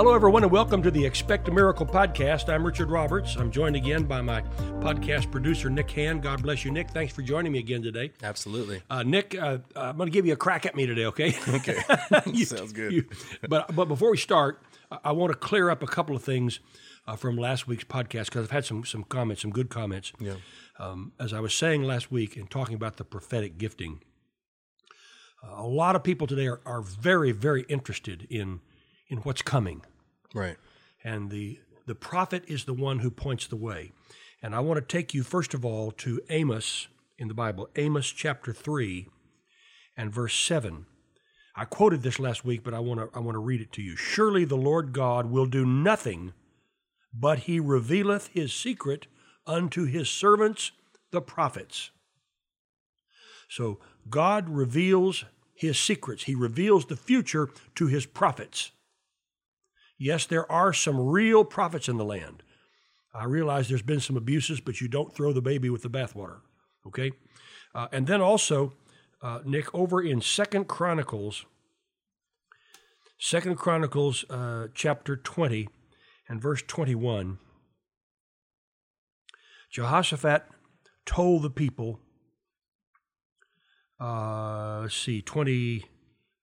Hello, everyone, and welcome to the Expect a Miracle podcast. I'm Richard Roberts. I'm joined again by my podcast producer, Nick Hand. God bless you, Nick. Thanks for joining me again today. Absolutely. Uh, Nick, uh, I'm going to give you a crack at me today, okay? Okay. You- Sounds good. you- but but before we start, I, I want to clear up a couple of things uh, from last week's podcast because I've had some some comments, some good comments. Yeah. Um, as I was saying last week and talking about the prophetic gifting, uh, a lot of people today are, are very very interested in in what's coming Right. and the the prophet is the one who points the way. And I want to take you first of all to Amos in the Bible, Amos chapter 3 and verse 7. I quoted this last week, but I want to I want to read it to you. Surely the Lord God will do nothing, but he revealeth his secret unto his servants the prophets. So God reveals his secrets. He reveals the future to his prophets. Yes, there are some real prophets in the land. I realize there's been some abuses, but you don't throw the baby with the bathwater. Okay, uh, and then also, uh, Nick, over in Second Chronicles, Second Chronicles, uh, chapter twenty, and verse twenty-one. Jehoshaphat told the people. Uh, let's see, twenty,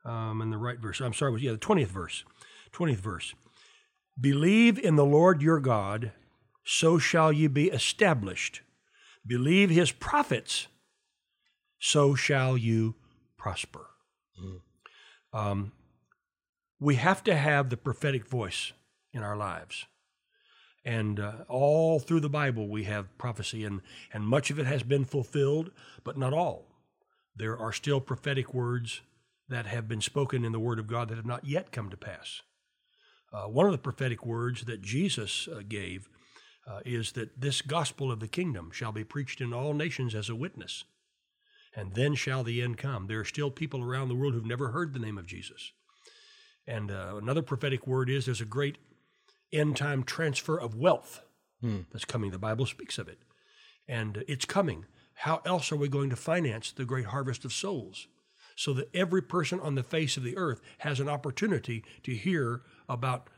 um, in the right verse. I'm sorry, yeah, the twentieth verse. Twentieth verse. Believe in the Lord your God, so shall ye be established. Believe his prophets, so shall you prosper. Um, we have to have the prophetic voice in our lives. And uh, all through the Bible, we have prophecy, and, and much of it has been fulfilled, but not all. There are still prophetic words that have been spoken in the Word of God that have not yet come to pass. Uh, one of the prophetic words that Jesus uh, gave uh, is that this gospel of the kingdom shall be preached in all nations as a witness, and then shall the end come. There are still people around the world who've never heard the name of Jesus. And uh, another prophetic word is there's a great end time transfer of wealth that's coming. The Bible speaks of it, and it's coming. How else are we going to finance the great harvest of souls? so that every person on the face of the earth has an opportunity to hear about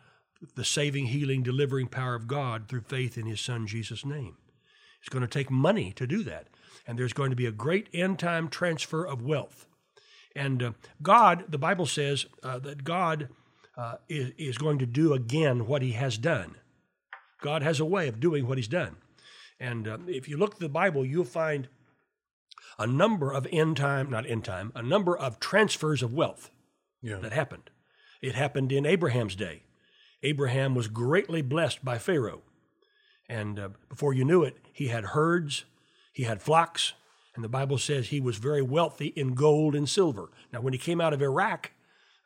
the saving, healing, delivering power of God through faith in His Son Jesus' name. It's going to take money to do that. And there's going to be a great end time transfer of wealth. And uh, God, the Bible says uh, that God uh, is, is going to do again what He has done. God has a way of doing what He's done. And uh, if you look at the Bible, you'll find a number of end time, not end time, a number of transfers of wealth Yeah. that happened. It happened in Abraham's day. Abraham was greatly blessed by Pharaoh. And uh, before you knew it, he had herds, he had flocks, and the Bible says he was very wealthy in gold and silver. Now, when he came out of Iraq,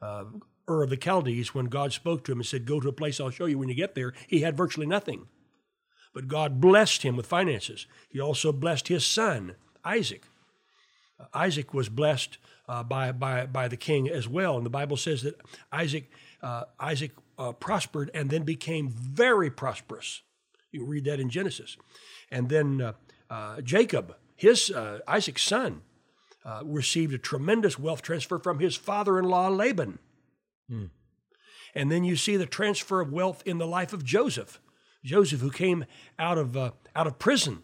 uh, Ur of the Chaldees, when God spoke to him and said, Go to a place I'll show you when you get there, he had virtually nothing. But God blessed him with finances. He also blessed his son, Isaac. Isaac was blessed uh, by, by, by the king as well. And the Bible says that Isaac, uh, Isaac uh, prospered and then became very prosperous. You read that in Genesis. And then uh, uh, Jacob, his uh, Isaac's son, uh, received a tremendous wealth transfer from his father-in-law Laban. And then you see the transfer of wealth in the life of Joseph. Joseph, who came out of out of prison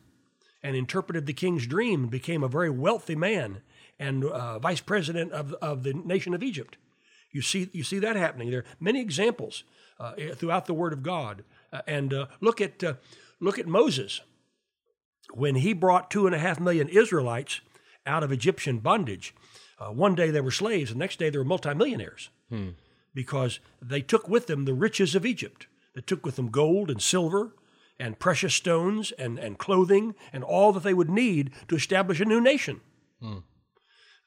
and interpreted the king's dream, and became a very wealthy man and uh, vice president of, of the nation of Egypt. You see, you see that happening. There are many examples uh, throughout the Word of God. Uh, and uh, look at uh, look at Moses when he brought two and a half million Israelites out of Egyptian bondage. Uh, one day they were slaves, the next day they were multimillionaires because they took with them the riches of Egypt. They took with them gold and silver and precious stones and, and clothing and all that they would need to establish a new nation.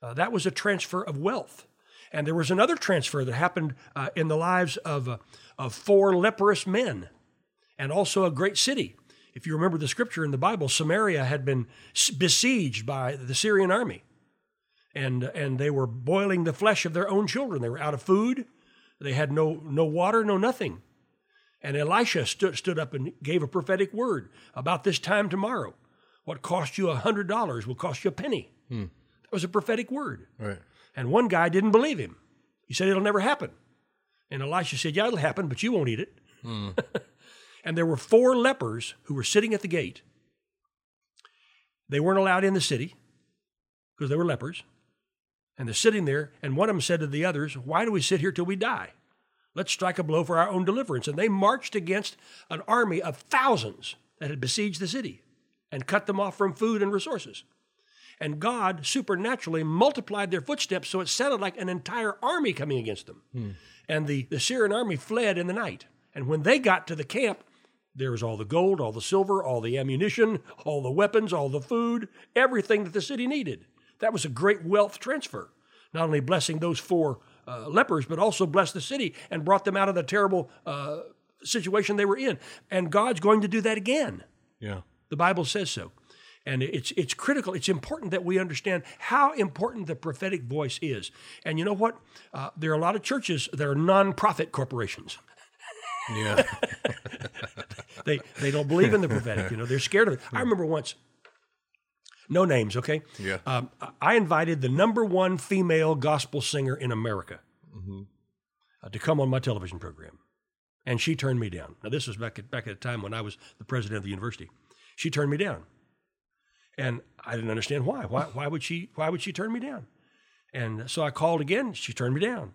Uh, that was a transfer of wealth. And there was another transfer that happened uh, in the lives of, uh, of four leprous men and also a great city. If you remember the scripture in the Bible, Samaria had been s- besieged by the Syrian army. And, and they were boiling the flesh of their own children. They were out of food. They had no, no water, no nothing. And Elisha stood, stood up and gave a prophetic word about this time tomorrow. What cost you a hundred dollars will cost you a penny. Hmm. That was a prophetic word. Right. And one guy didn't believe him. He said it'll never happen. And Elisha said, Yeah, it'll happen, but you won't eat it. Hmm. and there were four lepers who were sitting at the gate. They weren't allowed in the city because they were lepers. And they're sitting there, and one of them said to the others, Why do we sit here till we die? Let's strike a blow for our own deliverance. And they marched against an army of thousands that had besieged the city and cut them off from food and resources. And God supernaturally multiplied their footsteps so it sounded like an entire army coming against them. Hmm. And the, the Syrian army fled in the night. And when they got to the camp, there was all the gold, all the silver, all the ammunition, all the weapons, all the food, everything that the city needed. That was a great wealth transfer. Not only blessing those four uh, lepers, but also blessed the city and brought them out of the terrible uh, situation they were in. And God's going to do that again. Yeah. The Bible says so. And it's, it's critical. It's important that we understand how important the prophetic voice is. And you know what? Uh, there are a lot of churches that are nonprofit corporations. Yeah. they, they don't believe in the prophetic. You know, they're scared of it. I remember once no names, okay? Yeah. Um, I invited the number one female gospel singer in America mm-hmm. uh, to come on my television program, and she turned me down. Now, this was back at, back at a time when I was the president of the university. She turned me down, and I didn't understand why. Why, why would she? Why would she turn me down? And so I called again. She turned me down,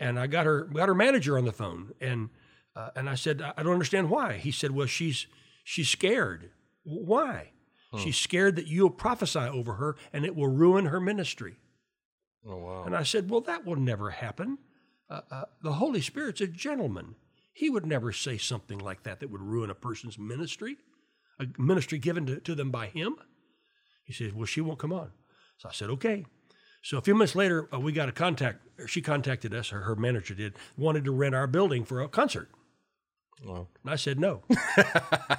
and I got her got her manager on the phone, and uh, and I said, I don't understand why. He said, Well, she's she's scared. Why? Hmm. She's scared that you'll prophesy over her and it will ruin her ministry. Oh, wow. And I said, Well, that will never happen. Uh, uh, the Holy Spirit's a gentleman. He would never say something like that that would ruin a person's ministry, a ministry given to, to them by him. He said, Well, she won't come on. So I said, Okay. So a few months later, uh, we got a contact. She contacted us, or her manager did, wanted to rent our building for a concert. Wow. And I said no.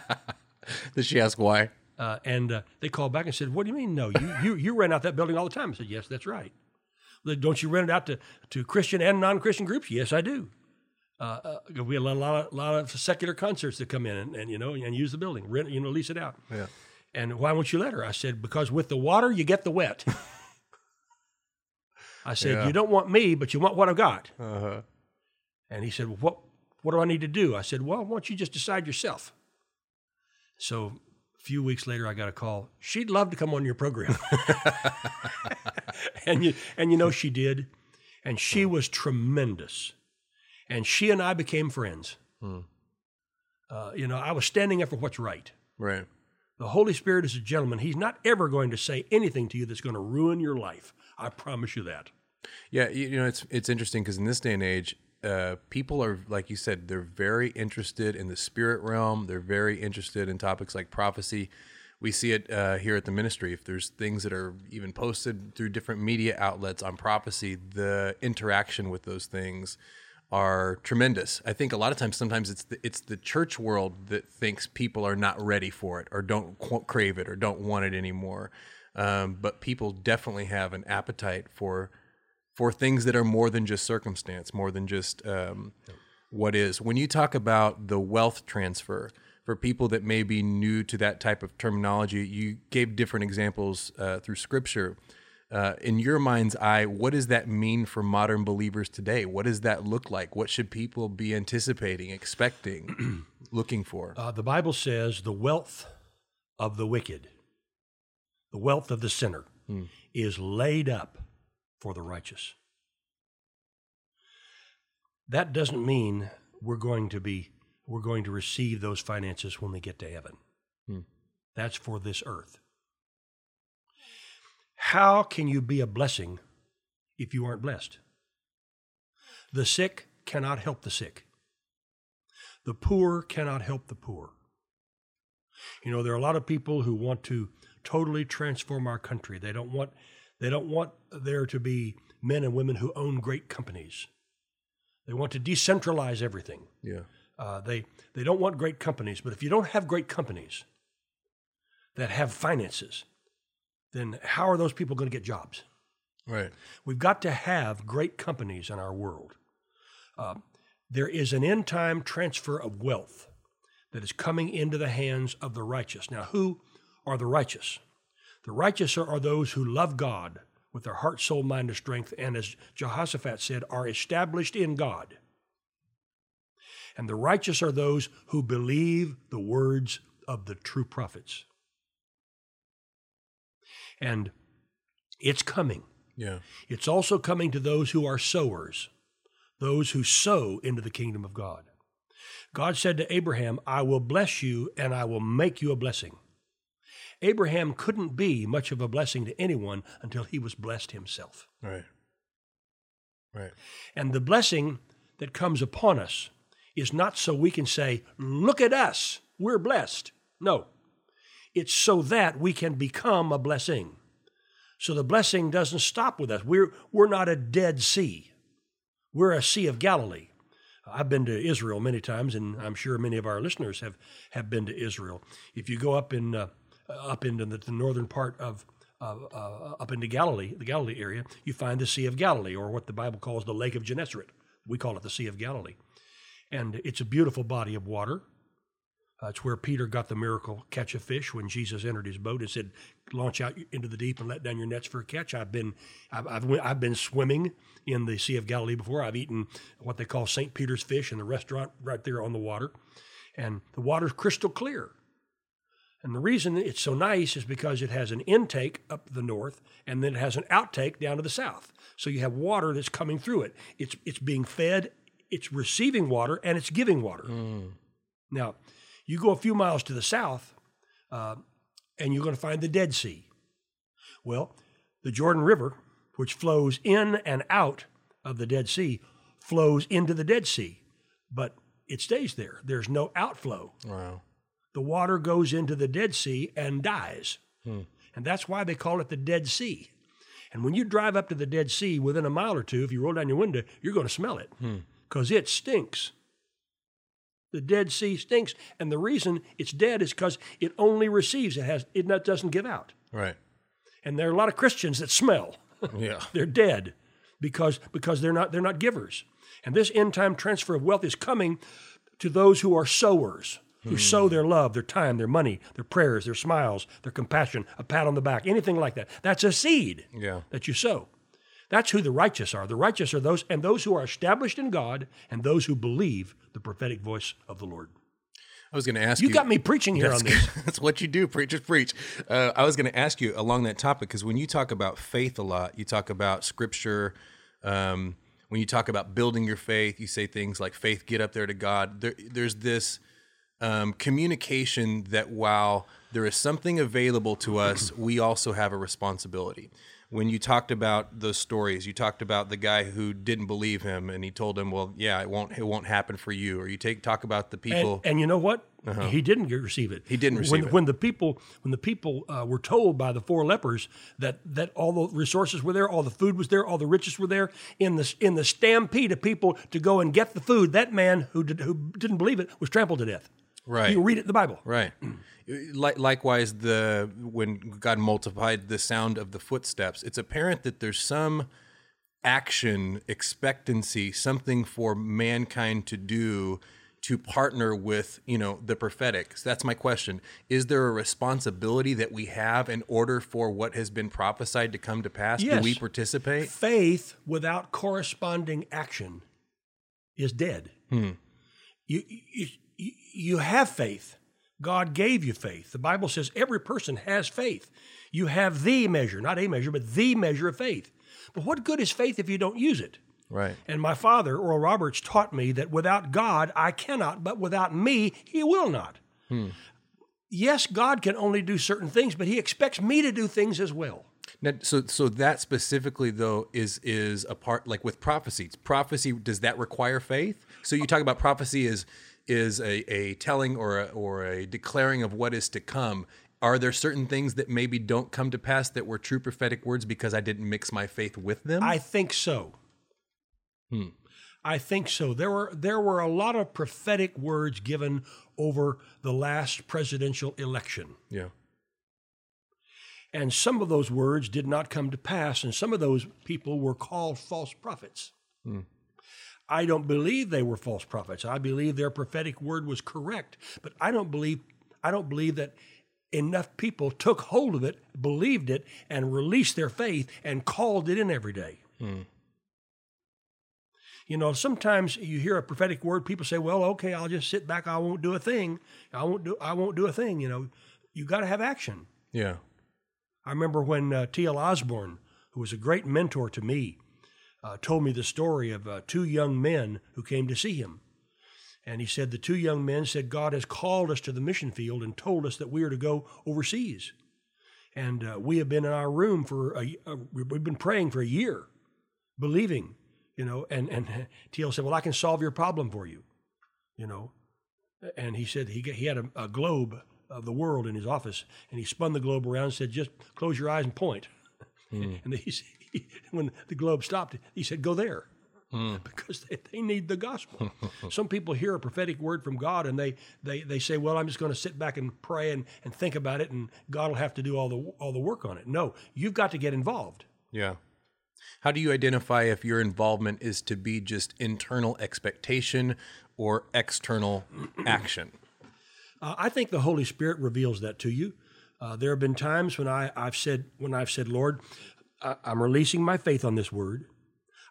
Did she ask why? Uh, and uh, they called back and said, "What do you mean no? You you you rent out that building all the time." I said, "Yes, that's right." Don't you rent it out to, to Christian and non Christian groups? Yes, I do. Uh, uh, we have a lot of lot of secular concerts that come in and, and you know and use the building, rent you know lease it out. Yeah. And why won't you let her? I said because with the water you get the wet. I said yeah. you don't want me, but you want what I've got. Uh-huh. And he said, well, "What what do I need to do?" I said, "Well, why don't you just decide yourself?" So a few weeks later, I got a call. She'd love to come on your program. and you and you know she did, and she was tremendous, and she and I became friends. Hmm. Uh, you know, I was standing up for what's right. Right. The Holy Spirit is a gentleman. He's not ever going to say anything to you that's going to ruin your life. I promise you that. Yeah, you know, it's it's interesting because in this day and age, uh, people are like you said they're very interested in the spirit realm. They're very interested in topics like prophecy. We see it uh, here at the ministry. If there's things that are even posted through different media outlets on prophecy the interaction with those things are tremendous. I think a lot of times sometimes it's the, it's the church world that thinks people are not ready for it or don't crave it or don't want it anymore. Um, but people definitely have an appetite for for things that are more than just circumstance, more than just um, what is. When you talk about the wealth transfer for people that may be new to that type of terminology, you gave different examples uh, through Scripture. Uh, in your mind's eye, what does that mean for modern believers today? What does that look like? What should people be anticipating, expecting, looking for? Uh, the Bible says the wealth of the wicked, the wealth of the sinner, hmm. is laid up for the righteous. That doesn't mean we're going to be we're going to receive those finances when we get to heaven. Hmm. That's for this earth. How can you be a blessing if you aren't blessed? The sick cannot help the sick. The poor cannot help the poor. You know, there are a lot of people who want to totally transform our country. They don't want they don't want there to be men and women who own great companies. They want to decentralize everything. Yeah. Uh, they they don't want great companies, but if you don't have great companies that have finances, then how are those people going to get jobs? Right. We've got to have great companies in our world. Uh, there is an end time transfer of wealth that is coming into the hands of the righteous. Now, who are the righteous? The righteous are those who love God with their heart, soul, mind, and strength, and as Jehoshaphat said, are established in God. And the righteous are those who believe the words of the true prophets. And it's coming. Yeah. It's also coming to those who are sowers, those who sow into the kingdom of God. God said to Abraham, I will bless you and I will make you a blessing. Abraham couldn't be much of a blessing to anyone until he was blessed himself. Right. Right. And the blessing that comes upon us is not so we can say, Look at us, we're blessed. No, it's so that we can become a blessing. So the blessing doesn't stop with us. We're, we're not a dead sea, we're a Sea of Galilee. I've been to Israel many times, and I'm sure many of our listeners have, have been to Israel. If you go up in uh, up into the, the northern part of uh, uh, up into Galilee, the Galilee area, you find the Sea of Galilee, or what the Bible calls the Lake of Gennesaret. We call it the Sea of Galilee, and it's a beautiful body of water. Uh, it's where Peter got the miracle catch a fish when Jesus entered his boat and said, "Launch out into the deep and let down your nets for a catch." I've been, I've, I've, I've been swimming in the Sea of Galilee before. I've eaten what they call St. Peter's fish in the restaurant right there on the water, and the water's crystal clear. And the reason it's so nice is because it has an intake up the north and then it has an outtake down to the south. So you have water that's coming through it. It's it's being fed, it's receiving water, and it's giving water. Now, you go a few miles to the south, uh, and you're going to find the Dead Sea. Well, the Jordan River, which flows in and out of the Dead Sea, flows into the Dead Sea, but it stays there. There's no outflow Wow. The water goes into the Dead Sea and dies. And that's why they call it the Dead Sea. And when you drive up to the Dead Sea within a mile or two, if you roll down your window, you're going to smell it because it stinks. The Dead Sea stinks. And the reason it's dead is because it only receives, it, has, it doesn't give out. Right. And there are a lot of Christians that smell. Yeah. they're dead because, because they're, not, they're not givers. And this end time transfer of wealth is coming to those who are sowers, who sow their love, their time, their money, their prayers, their smiles, their compassion, a pat on the back, anything like that. That's a seed Yeah. that you sow. That's who the righteous are. The righteous are those, and those who are established in God, and those who believe the prophetic voice of the Lord. I was going to ask You you. got me preaching here on this. That's what you do, preachers preach. Uh, I was going to ask you along that topic because when you talk about faith a lot, you talk about scripture. Um, when you talk about building your faith, you say things like faith, get up there to God. There, there's this um, communication that while there is something available to us, we also have a responsibility. When you talked about those stories, you talked about the guy who didn't believe him, and he told him, "Well, yeah, it won't, it won't happen for you." Or you take talk about the people. and you know what? He didn't receive it. He didn't when, receive it. When the people, when the people uh, were told by the four lepers that that all the resources were there, all the food was there, all the riches were there, in the in the stampede of people to go and get the food, that man who did, who didn't believe it was trampled to death. Right. You read it in the Bible. Right. Mm. Uh, like, likewise, the when God multiplied the sound of the footsteps, it's apparent that there's some action, expectancy, something for mankind to do to partner with, you know, the prophetic. So that's my question. Is there a responsibility that we have in order for what has been prophesied to come to pass? Do we participate? Faith without corresponding action is dead. Hmm. You, you, you- you have faith. God gave you faith. The Bible says every person has faith. You have the measure, not a measure, but the measure of faith. But what good is faith if you don't use it? Right. And my father, Oral Roberts, taught me that without God I cannot, but without me he will not. Hmm. Yes, God can only do certain things, but he expects me to do things as well. Now, so so that specifically though is is a part like with prophecies. Prophecy does that require faith? So you talk about prophecy is is a, a telling or a, or a declaring of what is to come. Are there certain things that maybe don't come to pass that were true prophetic words because I didn't mix my faith with them? I think so. Hmm. I think so. There were there were a lot of prophetic words given over the last presidential election. yeah. And some of those words did not come to pass, and some of those people were called false prophets. Hmm. I don't believe they were false prophets. I believe their prophetic word was correct, but I don't believe I don't believe that enough people took hold of it, believed it, and released their faith and called it in every day. You know, sometimes you hear a prophetic word, people say, "Well, okay, I'll just sit back. I won't do a thing. I won't do. I won't do a thing." You know, you got to have action. Yeah. I remember when uh, T.L. Osborn, who was a great mentor to me, uh, told me the story of uh, two young men who came to see him. And he said the two young men said, God has called us to the mission field and told us that we are to go overseas. And uh, we have been in our room for a, a, we've been praying for a year, believing, you know. And and T.L. said, "Well, I can solve your problem for you," you know. And he said he he had a, a globe of the world in his office, and he spun the globe around and said, "Just close your eyes and point." And he, he, when the globe stopped, he said, "Go there." Because they, they need the gospel. Some people hear a prophetic word from God and they, they, they say, Well, I'm just going to sit back and pray and, and think about it, and God will have to do all the, all the work on it. No, you've got to get involved. Yeah. How do you identify if your involvement is to be just internal expectation or external action? Uh, I think the Holy Spirit reveals that to you. Uh, there have been times when I, I've said, when I've said, Lord, I'm releasing my faith on this word.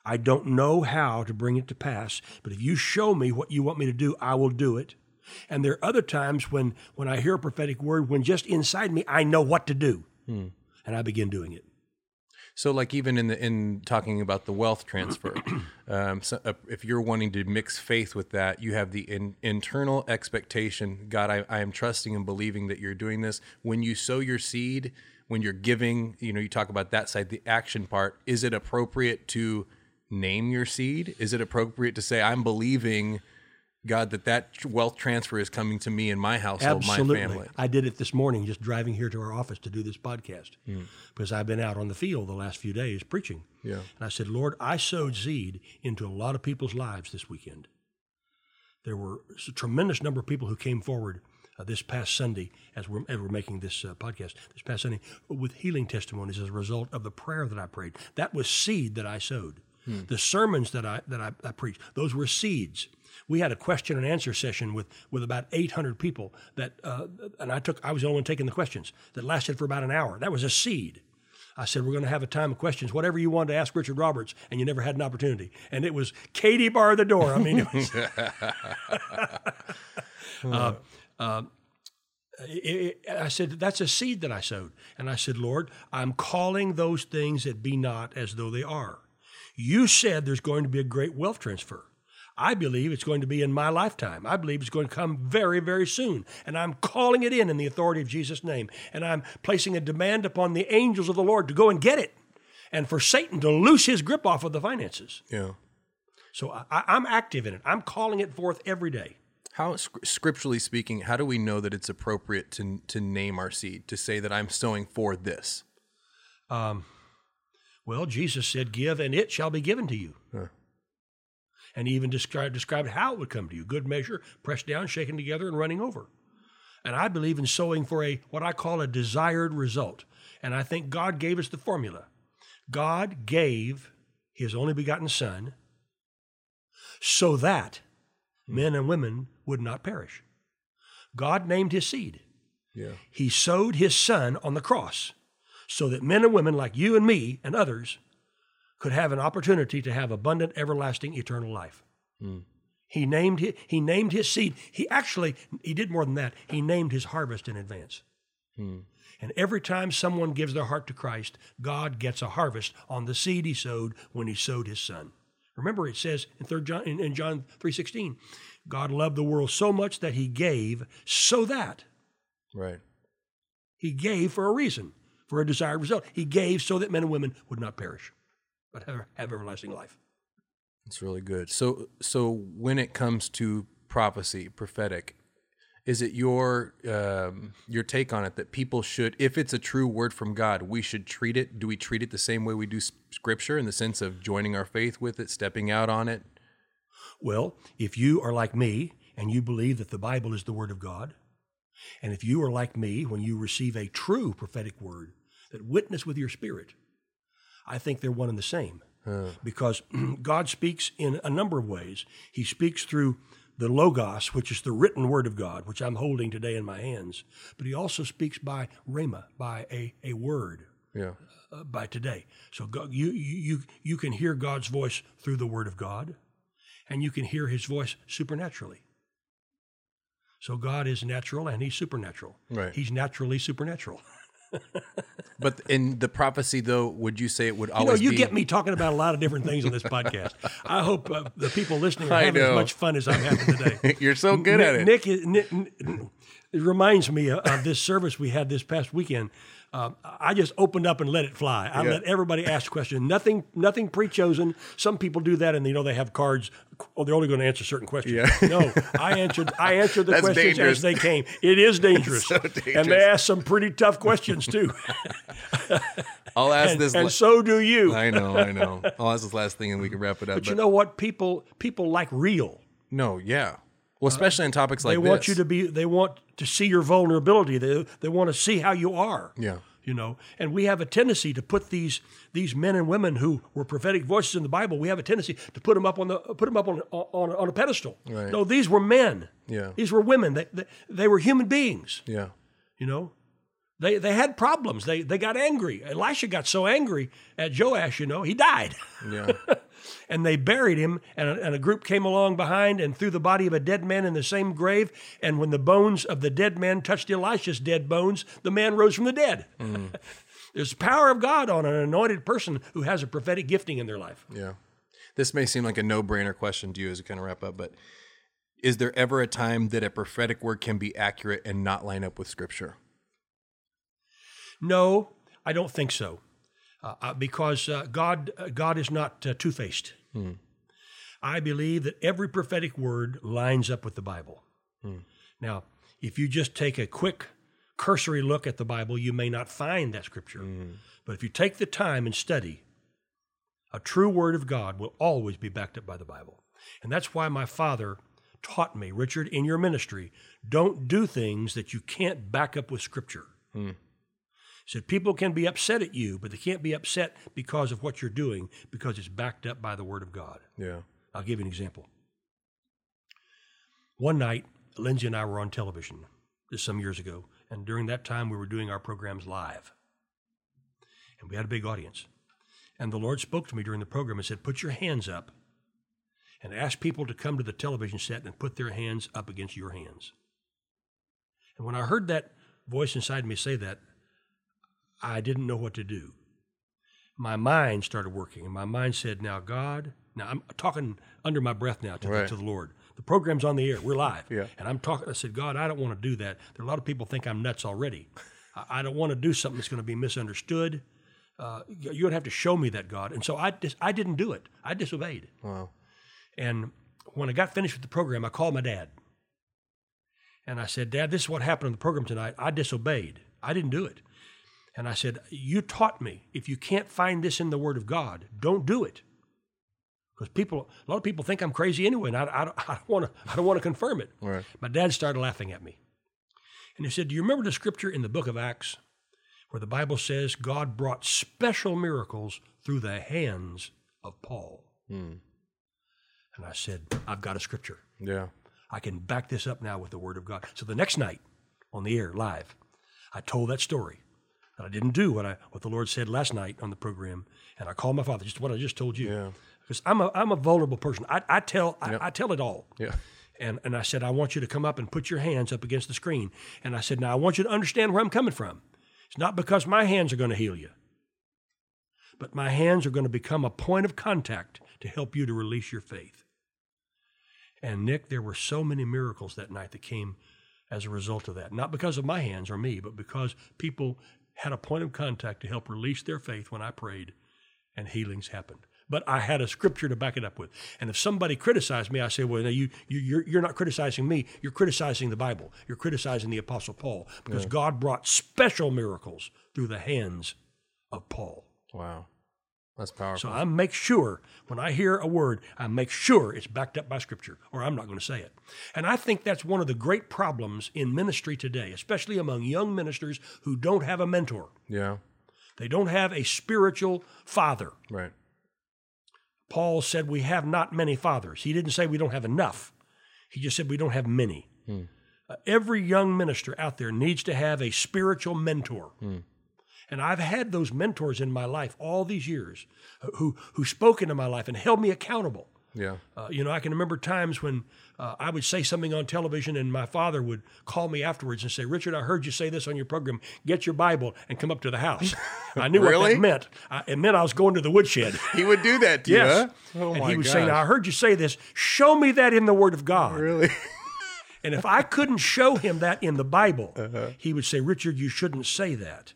I don't know how to bring it to pass, but if you show me what you want me to do, I will do it. And there are other times when, when I hear a prophetic word, when just inside me, I know what to do. And I begin doing it. So, like even in the in talking about the wealth transfer, um, so, uh, if you're wanting to mix faith with that, you have the in, internal expectation. God, I, I am trusting and believing that you're doing this. When you sow your seed, when you're giving, you know, you talk about that side, the action part. Is it appropriate to name your seed? Is it appropriate to say, I'm believing? God, that that wealth transfer is coming to me and my household, Absolutely. my family. I did it this morning, just driving here to our office to do this podcast, hmm. because I've been out on the field the last few days preaching. Yeah. And I said, Lord, I sowed seed into a lot of people's lives this weekend. There were a tremendous number of people who came forward uh, this past Sunday, as we're, as we're making this uh, podcast, this past Sunday, with healing testimonies as a result of the prayer that I prayed. That was seed that I sowed. The sermons that I that I, I preached, those were seeds. We had a question and answer session with with about 800 people that, uh, and I took I was the only one taking the questions that lasted for about an hour. That was a seed. I said, We're going to have a time of questions, whatever you wanted to ask Richard Roberts, and you never had an opportunity. And it was Katie bar the door. I mean, it was. Uh, uh, it- it- I said, That's a seed that I sowed. And I said, Lord, I'm calling those things that be not as though they are. You said there's going to be a great wealth transfer. I believe it's going to be in my lifetime. I believe it's going to come very, very soon. And I'm calling it in in the authority of Jesus' name. And I'm placing a demand upon the angels of the Lord to go and get it and for Satan to loose his grip off of the finances. Yeah. So I, I'm active in it. I'm calling it forth every day. How scripturally speaking, how do we know that it's appropriate to to name our seed to say that I'm sowing for this? Um, Well, Jesus said, Give, and it shall be given to you. And he even described, described how it would come to you good measure, pressed down, shaken together, and running over. And I believe in sowing for a what I call a desired result. And I think God gave us the formula. God gave his only begotten Son so that Hmm. men and women would not perish. God named his seed. Yeah. He sowed his son on the cross so that men and women like you and me and others could have an opportunity to have abundant, everlasting, eternal life. Hmm. He named his, he named his seed. He actually he did more than that. He named his harvest in advance. Hmm. And every time someone gives their heart to Christ, God gets a harvest on the seed he sowed when he sowed his son. Remember, it says in third John in, in John three sixteen, God loved the world so much that he gave so that Right. he gave for a reason, for a desired result. He gave so that men and women would not perish, but have, have everlasting life. It's really good. So so when it comes to prophecy, prophetic, is it your um, your take on it that people should, if it's a true word from God, we should treat it? Do we treat it the same way we do Scripture in the sense of joining our faith with it, stepping out on it? Well, if you are like me and you believe that the Bible is the Word of God, and if you are like me when you receive a true prophetic word that witness with your spirit, I think they're one and the same. Because God speaks in a number of ways. He speaks through the Logos, which is the written word of God, which I'm holding today in my hands. But he also speaks by Rhema, by a, a word, Yeah. uh, by today. So God, you, you, you- you can hear God's voice through the Word of God. and you can hear his voice supernaturally. So God is natural and he's supernatural. Right. He's naturally supernatural. But in the prophecy, though, would you say it would You know, always you be? get me talking about a lot of different things on this podcast. I hope uh, the people listening are having as much fun as I'm having today. You're so good at it. Nick, is- Nick, Nick- it reminds me of, of this service we had this past weekend. Um, I just opened up and let it fly. I Yeah. let everybody ask questions. Nothing, nothing pre-chosen. Some people do that, and you know they have cards. Oh, they're only going to answer certain questions. Yeah. No, I answered. I answered the That's questions dangerous. as they came. It is dangerous, so and they ask some pretty tough questions too. I'll ask and, this. and la- so do you. I know, I know. I'll ask this last thing, and we can wrap it up. but you know what? People, people like real. no, yeah. Well, uh, especially in topics like They want this. you to be. They want to see your vulnerability. They they want to see how you are. Yeah. You know, and we have a tendency to put these these men and women who were prophetic voices in the Bible. We have a tendency to put them up on the put them up on on, on a pedestal. Right. No, these were men. Yeah. These were women. They, they they were human beings. Yeah. You know, they they had problems. They they got angry. Elisha got so angry at Joash. You know, he died. Yeah. and they buried him and a, and a group came along behind and threw the body of a dead man in the same grave and when the bones of the dead man touched elisha's dead bones the man rose from the dead mm. there's power of god on an anointed person who has a prophetic gifting in their life Yeah. This may seem like a no brainer question to you as we kind of wrap up, but is there ever a time that a prophetic word can be accurate and not line up with scripture? No i don't think so. Uh, uh, because uh, god uh, god is not uh, two-faced. I believe that every prophetic word lines up with the bible. Now, if you just take a quick cursory look at the Bible, you may not find that scripture. But if you take the time and study, a true word of God will always be backed up by the Bible. And that's why my father taught me, Richard, in your ministry, don't do things that you can't back up with scripture. He said people can be upset at you, but they can't be upset because of what you're doing because it's backed up by the word of God. Yeah. I'll give you an example. One night, Lindsay and I were on television, this some years ago, and during that time we were doing our programs live. And we had a big audience. And the Lord spoke to me during the program and said, Put your hands up and ask people to come to the television set and put their hands up against your hands. And when I heard that voice inside me say that, I didn't know what to do my mind started working, and my mind said, "Now, God." Now I'm talking under my breath now to, Right. the, to the Lord. The program's on the air. We're live, Yeah. and I'm talking. I said, "God, I don't want to do that." There are a lot of people think I'm nuts already. I, I don't want to do something that's going to be misunderstood. Uh, you're going to have to show me that, God. And so I, dis- I didn't do it. I disobeyed. Wow. And when I got finished with the program, I called my dad. And I said, Dad, this is what happened on the program tonight. I disobeyed. I didn't do it. And I said, You taught me if you can't find this in the Word of God, don't do it. Because people, a lot of people think I'm crazy anyway, and I, I, don't- I don't want to. I don't want to confirm it. Right. My dad started laughing at me, and he said, "Do you remember the scripture in the book of Acts, where the Bible says God brought special miracles through the hands of Paul?" Hmm. And I said, "I've got a scripture. Yeah. I can back this up now with the Word of God." So the next night, on the air live, I told that story. And I didn't do what I what the Lord said last night on the program, and I called my father, just what I just told you. Yeah. Because I'm a I'm a vulnerable person. I, I tell I, I tell it all. Yeah. And, and I said, I want you to come up and put your hands up against the screen. And I said, now I want you to understand where I'm coming from. It's not because my hands are going to heal you, but my hands are going to become a point of contact to help you to release your faith. And Nick, there were so many miracles that night that came as a result of that. Not because of my hands or me, but because people had a point of contact to help release their faith when I prayed and healings happened. But I had a scripture to back it up with. And if somebody criticized me, I say, well, you, you, you're, you're not criticizing me. You're criticizing the Bible. You're criticizing the Apostle Paul because God brought special miracles through the hands of Paul. Wow. That's powerful. So I make sure when I hear a word, I make sure it's backed up by Scripture, or I'm not going to say it. And I think that's one of the great problems in ministry today, especially among young ministers who don't have a mentor. yeah. They don't have a spiritual father. Right. Paul said, We have not many fathers. He didn't say we don't have enough, he just said we don't have many. Uh, every young minister out there needs to have a spiritual mentor. And I've had those mentors in my life all these years who, who spoke into my life and held me accountable. Yeah. Uh, you know, I can remember times when uh, I would say something on television and my father would call me afterwards and say, Richard, I heard you say this on your program. Get your Bible and come up to the house. I knew what that meant. I, it meant I was going to the woodshed. He would do that to yes. you. Huh? Oh and my he would gosh. say, I heard you say this. Show me that in the Word of God. Really? And if I couldn't show him that in the Bible, Uh-huh. he would say, Richard, you shouldn't say that.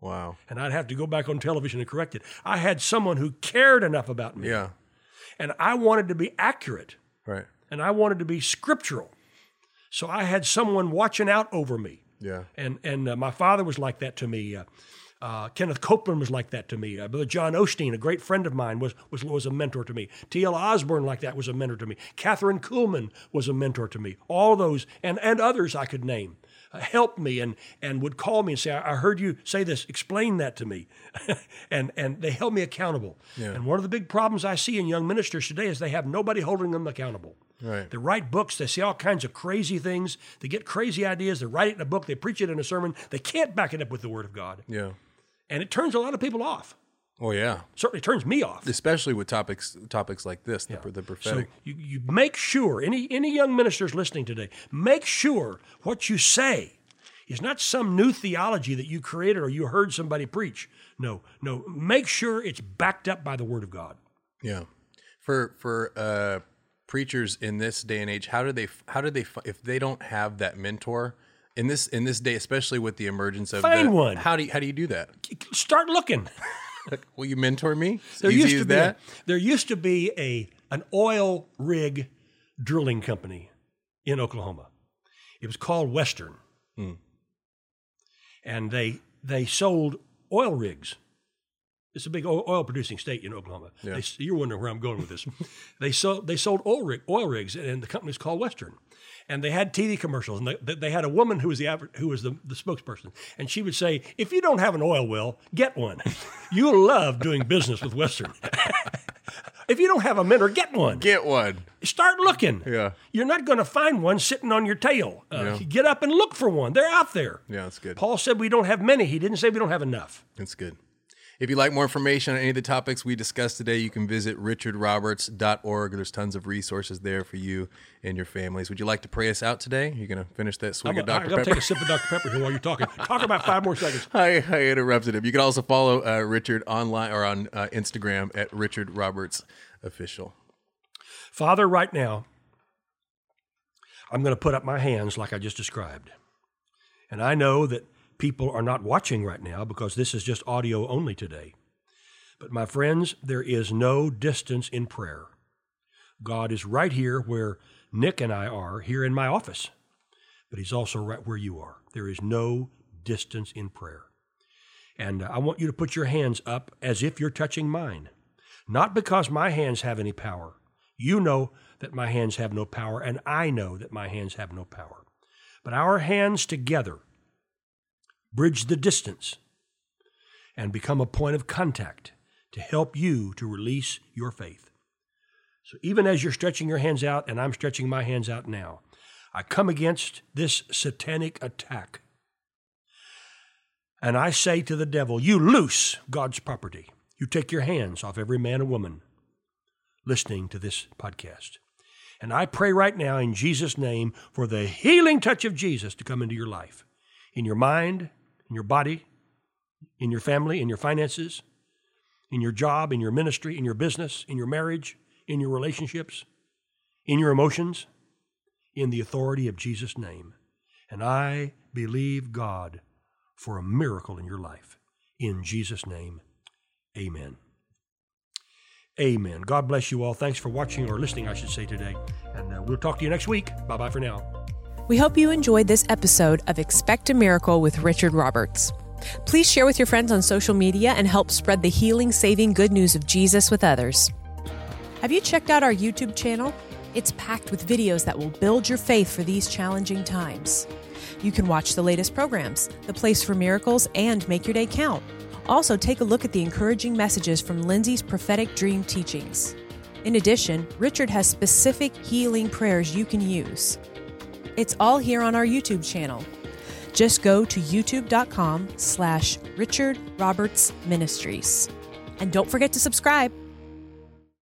Wow. And I'd have to go back on television and correct it. I had someone who cared enough about me, Yeah. and I wanted to be accurate, Right. and I wanted to be scriptural. So I had someone watching out over me. Yeah. And and uh, my father was like that to me. Uh, uh, Kenneth Copeland was like that to me. Uh, Brother John Osteen, a great friend of mine, was was was a mentor to me. T.L. Osborn, like that, was a mentor to me. Kathryn Kuhlman was a mentor to me. All those and and others I could name helped me and and would call me and say, "I, I heard you say this. Explain that to me," and and they held me accountable. And one of the big problems I see in young ministers today is they have nobody holding them accountable. Right. They write books. They say all kinds of crazy things. They get crazy ideas. They write it in a book. They preach it in a sermon. They can't back it up with the Word of God. Yeah. And it turns a lot of people off. Oh yeah. Certainly turns me off. Especially with topics topics like this, the, the prophetic. So you, you make sure, any, any young ministers listening today, make sure what you say is not some new theology that you created or you heard somebody preach. No, no. Make sure it's backed up by the Word of God. Yeah. For for uh, preachers in this day and age, how do they how do they if they don't have that mentor in this in this day, especially with the emergence of Find the, one. How do you, how do you do that? Start looking. Will you mentor me? There used to be that. A, there used to be a an oil rig drilling company in Oklahoma. It was called Western, Hmm. and they they sold oil rigs. It's a big oil producing state in Oklahoma. They, you're wondering where I'm going with this. they sold they sold oil rig oil rigs, and the company's called Western. And they had TV commercials, and they, they had a woman who was the who was the, the spokesperson, and she would say, "If you don't have an oil well, get one. You'll love doing business with Western. if you don't have a mentor, get one. Get one. Start looking. Yeah. You're not going to find one sitting on your tail. Uh, Get up and look for one. They're out there. Yeah, that's good. Paul said we don't have many. He didn't say we don't have enough. That's good. If you'd like more information on any of the topics we discussed today, you can visit richardroberts.org. There's tons of resources there for you and your families. Would you like to pray us out today? You're going to finish that swig I'm of Dr. going to take a sip of Dr. Pepper here while you're talking. Talk about five more seconds. I, I interrupted him. You can also follow uh, Richard online or on uh, Instagram at Richard Roberts Official. Father, right now, I'm going to put up my hands like I just described. And I know that people are not watching right now because this is just audio only today. But my friends, there is no distance in prayer. God is right here where Nick and I are, here in my office. But He's also right where you are. There is no distance in prayer. And uh, I want you to put your hands up as if you're touching mine. Not because my hands have any power. You know that my hands have no power, and I know that my hands have no power. But our hands together bridge the distance and become a point of contact to help you to release your faith. So even as you're stretching your hands out, and I'm stretching my hands out now, I come against this satanic attack. And I say to the devil, You loose God's property. You take your hands off every man and woman listening to this podcast. And I pray right now in Jesus' name for the healing touch of Jesus to come into your life, in your mind, in your body, in your family, in your finances, in your job, in your ministry, in your business, in your marriage, in your relationships, in your emotions, in the authority of Jesus' name. And I believe God for a miracle in your life. In Jesus' name, amen. Amen. God bless you all. Thanks for watching or listening, I should say, today. And uh, we'll talk to you next week. Bye bye for now. We hope you enjoyed this episode of Expect a Miracle with Richard Roberts. Please share with your friends on social media and help spread the healing, saving good news of Jesus with others. Have you checked out our YouTube channel? It's packed with videos that will build your faith for these challenging times. You can watch the latest programs, The Place for Miracles, and Make Your Day Count. Also, take a look at the encouraging messages from Lindsay's prophetic dream teachings. In addition, Richard has specific healing prayers you can use. It's all here on our YouTube channel. Just go to youtube.com slash Richard Roberts Ministries. And don't forget to subscribe.